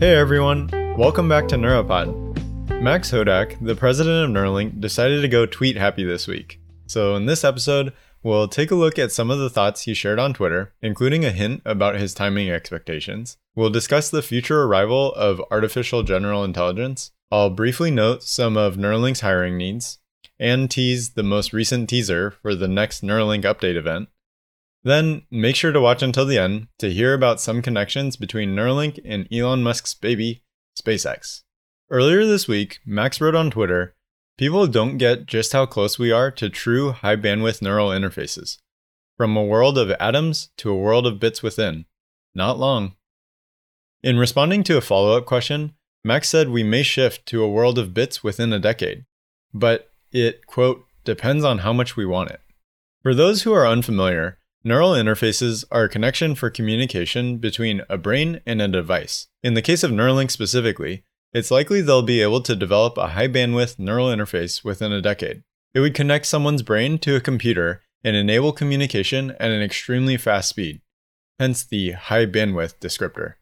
Hey everyone, welcome back to Neuropod. Max Hodak, the president of Neuralink, decided to go tweet happy this week. So, in this episode, we'll take a look at some of the thoughts he shared on Twitter, including a hint about his timing expectations. We'll discuss the future arrival of artificial general intelligence. I'll briefly note some of Neuralink's hiring needs, and tease the most recent teaser for the next Neuralink update event. Then make sure to watch until the end to hear about some connections between Neuralink and Elon Musk's baby, SpaceX. Earlier this week, Max wrote on Twitter People don't get just how close we are to true high bandwidth neural interfaces. From a world of atoms to a world of bits within. Not long. In responding to a follow up question, Max said we may shift to a world of bits within a decade. But it, quote, depends on how much we want it. For those who are unfamiliar, neural interfaces are a connection for communication between a brain and a device. In the case of Neuralink specifically, it's likely they'll be able to develop a high bandwidth neural interface within a decade. It would connect someone's brain to a computer and enable communication at an extremely fast speed, hence the high bandwidth descriptor.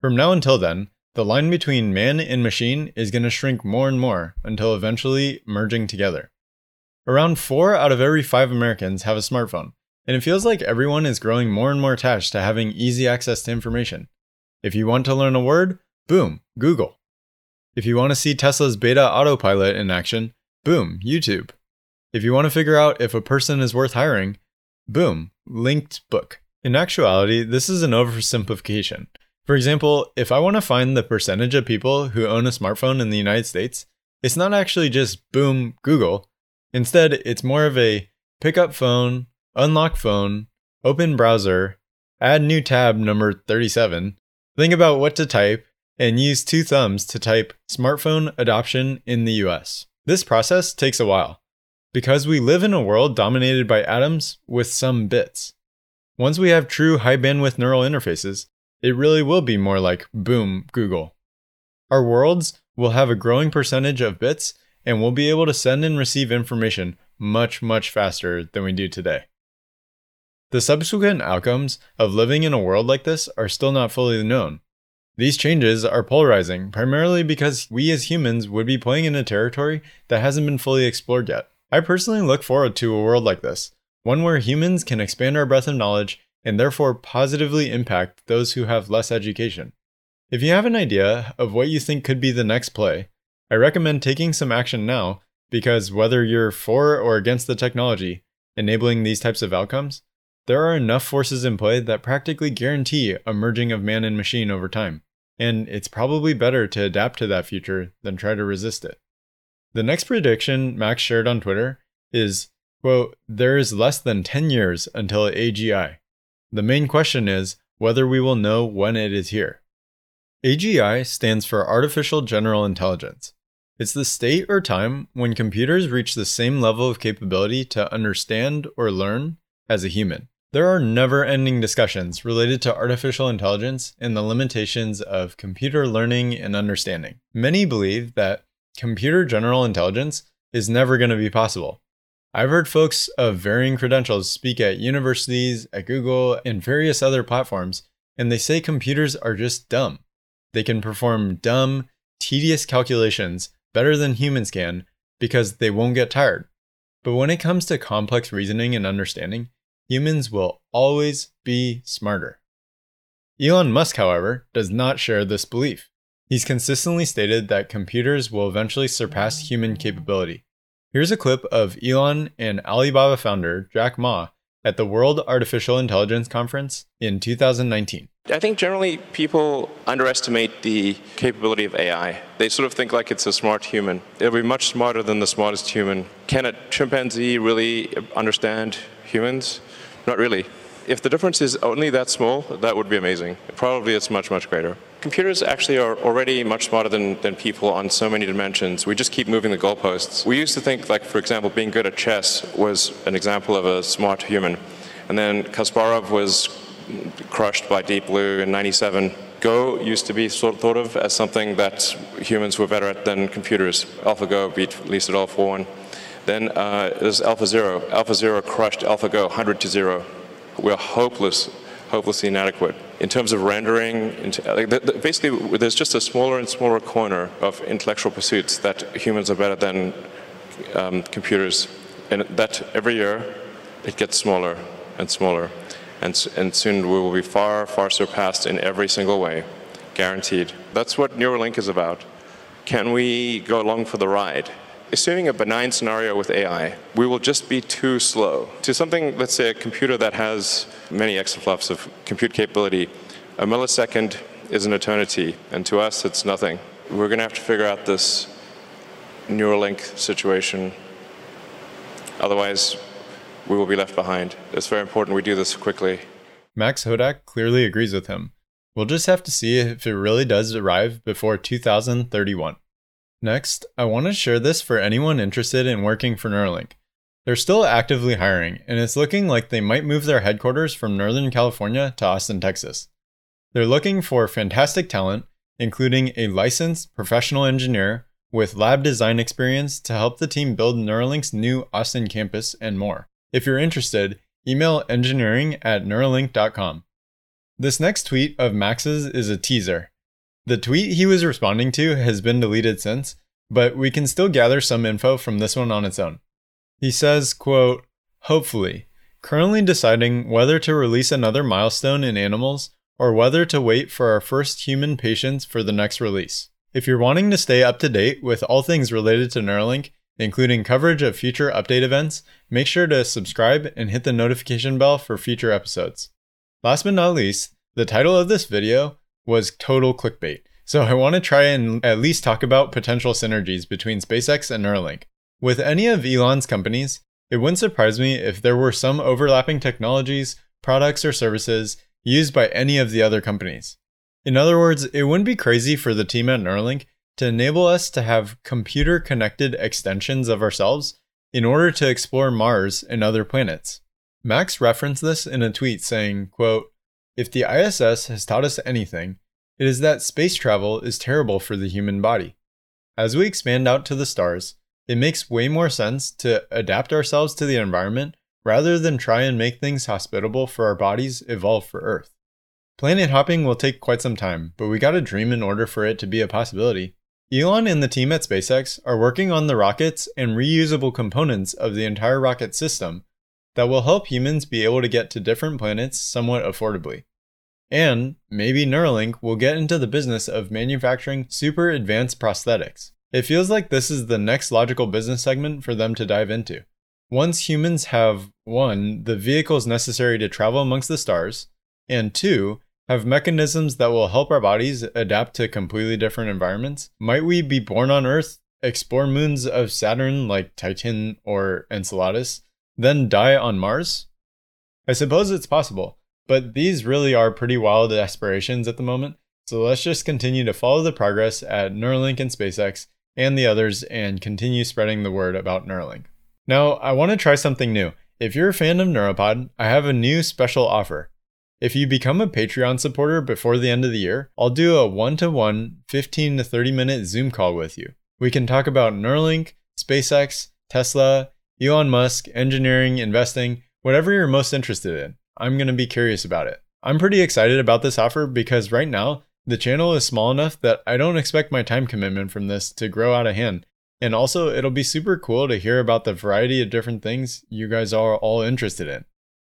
From now until then, the line between man and machine is going to shrink more and more until eventually merging together. Around 4 out of every 5 Americans have a smartphone, and it feels like everyone is growing more and more attached to having easy access to information. If you want to learn a word, boom, Google. If you want to see Tesla's beta autopilot in action, boom, YouTube. If you want to figure out if a person is worth hiring, boom, linked book. In actuality, this is an oversimplification. For example, if I want to find the percentage of people who own a smartphone in the United States, it's not actually just boom, Google. Instead, it's more of a pick up phone, unlock phone, open browser, add new tab number 37, think about what to type, and use two thumbs to type smartphone adoption in the US. This process takes a while because we live in a world dominated by atoms with some bits. Once we have true high bandwidth neural interfaces, it really will be more like boom, Google. Our worlds will have a growing percentage of bits and we'll be able to send and receive information much, much faster than we do today. The subsequent outcomes of living in a world like this are still not fully known. These changes are polarizing, primarily because we as humans would be playing in a territory that hasn't been fully explored yet. I personally look forward to a world like this, one where humans can expand our breadth of knowledge and therefore positively impact those who have less education. If you have an idea of what you think could be the next play, I recommend taking some action now because whether you're for or against the technology enabling these types of outcomes, there are enough forces in play that practically guarantee a merging of man and machine over time. And it's probably better to adapt to that future than try to resist it. The next prediction Max shared on Twitter is, quote, there is less than 10 years until AGI. The main question is whether we will know when it is here. AGI stands for Artificial General Intelligence. It's the state or time when computers reach the same level of capability to understand or learn as a human. There are never ending discussions related to artificial intelligence and the limitations of computer learning and understanding. Many believe that computer general intelligence is never going to be possible. I've heard folks of varying credentials speak at universities, at Google, and various other platforms, and they say computers are just dumb. They can perform dumb, tedious calculations better than humans can because they won't get tired. But when it comes to complex reasoning and understanding, humans will always be smarter. Elon Musk, however, does not share this belief. He's consistently stated that computers will eventually surpass human capability. Here's a clip of Elon and Alibaba founder Jack Ma at the World Artificial Intelligence Conference in 2019. I think generally people underestimate the capability of AI. They sort of think like it's a smart human. It'll be much smarter than the smartest human. Can a chimpanzee really understand humans? Not really. If the difference is only that small, that would be amazing. Probably it's much, much greater. Computers actually are already much smarter than, than people on so many dimensions. We just keep moving the goalposts. We used to think, like, for example, being good at chess was an example of a smart human. And then Kasparov was crushed by Deep Blue in 97. Go used to be sort of thought of as something that humans were better at than computers. AlphaGo beat Lee Sedol 4-1. Then uh, there's Alpha Zero crushed AlphaGo 100 to 0 we're hopeless, hopelessly inadequate. In terms of rendering, basically, there's just a smaller and smaller corner of intellectual pursuits that humans are better than um, computers. And that every year, it gets smaller and smaller. And, and soon we will be far, far surpassed in every single way, guaranteed. That's what Neuralink is about. Can we go along for the ride? Assuming a benign scenario with AI, we will just be too slow. To something, let's say a computer that has many exaflops of compute capability, a millisecond is an eternity, and to us it's nothing. We're going to have to figure out this Neuralink situation. Otherwise, we will be left behind. It's very important we do this quickly. Max Hodak clearly agrees with him. We'll just have to see if it really does arrive before 2031. Next, I want to share this for anyone interested in working for Neuralink. They're still actively hiring, and it's looking like they might move their headquarters from Northern California to Austin, Texas. They're looking for fantastic talent, including a licensed professional engineer with lab design experience to help the team build Neuralink's new Austin campus and more. If you're interested, email engineering at neuralink.com. This next tweet of Max's is a teaser. The tweet he was responding to has been deleted since, but we can still gather some info from this one on its own. He says, quote, Hopefully, currently deciding whether to release another milestone in animals or whether to wait for our first human patients for the next release. If you're wanting to stay up to date with all things related to Neuralink, including coverage of future update events, make sure to subscribe and hit the notification bell for future episodes. Last but not least, the title of this video was total clickbait. So I want to try and at least talk about potential synergies between SpaceX and Neuralink. With any of Elon's companies, it wouldn't surprise me if there were some overlapping technologies, products, or services used by any of the other companies. In other words, it wouldn't be crazy for the team at Neuralink to enable us to have computer connected extensions of ourselves in order to explore Mars and other planets. Max referenced this in a tweet saying, quote, if the ISS has taught us anything, it is that space travel is terrible for the human body. As we expand out to the stars, it makes way more sense to adapt ourselves to the environment rather than try and make things hospitable for our bodies evolve for Earth. Planet hopping will take quite some time, but we gotta dream in order for it to be a possibility. Elon and the team at SpaceX are working on the rockets and reusable components of the entire rocket system that will help humans be able to get to different planets somewhat affordably. And maybe Neuralink will get into the business of manufacturing super advanced prosthetics. It feels like this is the next logical business segment for them to dive into. Once humans have, one, the vehicles necessary to travel amongst the stars, and two, have mechanisms that will help our bodies adapt to completely different environments, might we be born on Earth, explore moons of Saturn like Titan or Enceladus, then die on Mars? I suppose it's possible, but these really are pretty wild aspirations at the moment, so let's just continue to follow the progress at Neuralink and SpaceX and the others and continue spreading the word about Neuralink. Now, I want to try something new. If you're a fan of Neuropod, I have a new special offer. If you become a Patreon supporter before the end of the year, I'll do a one to one 15 to 30 minute Zoom call with you. We can talk about Neuralink, SpaceX, Tesla, Elon Musk, engineering, investing, whatever you're most interested in. I'm going to be curious about it. I'm pretty excited about this offer because right now, the channel is small enough that I don't expect my time commitment from this to grow out of hand. And also, it'll be super cool to hear about the variety of different things you guys are all interested in.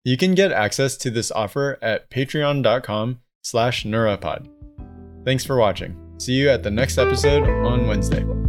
You can get access to this offer at patreon.com slash neuropod. Thanks for watching. See you at the next episode on Wednesday.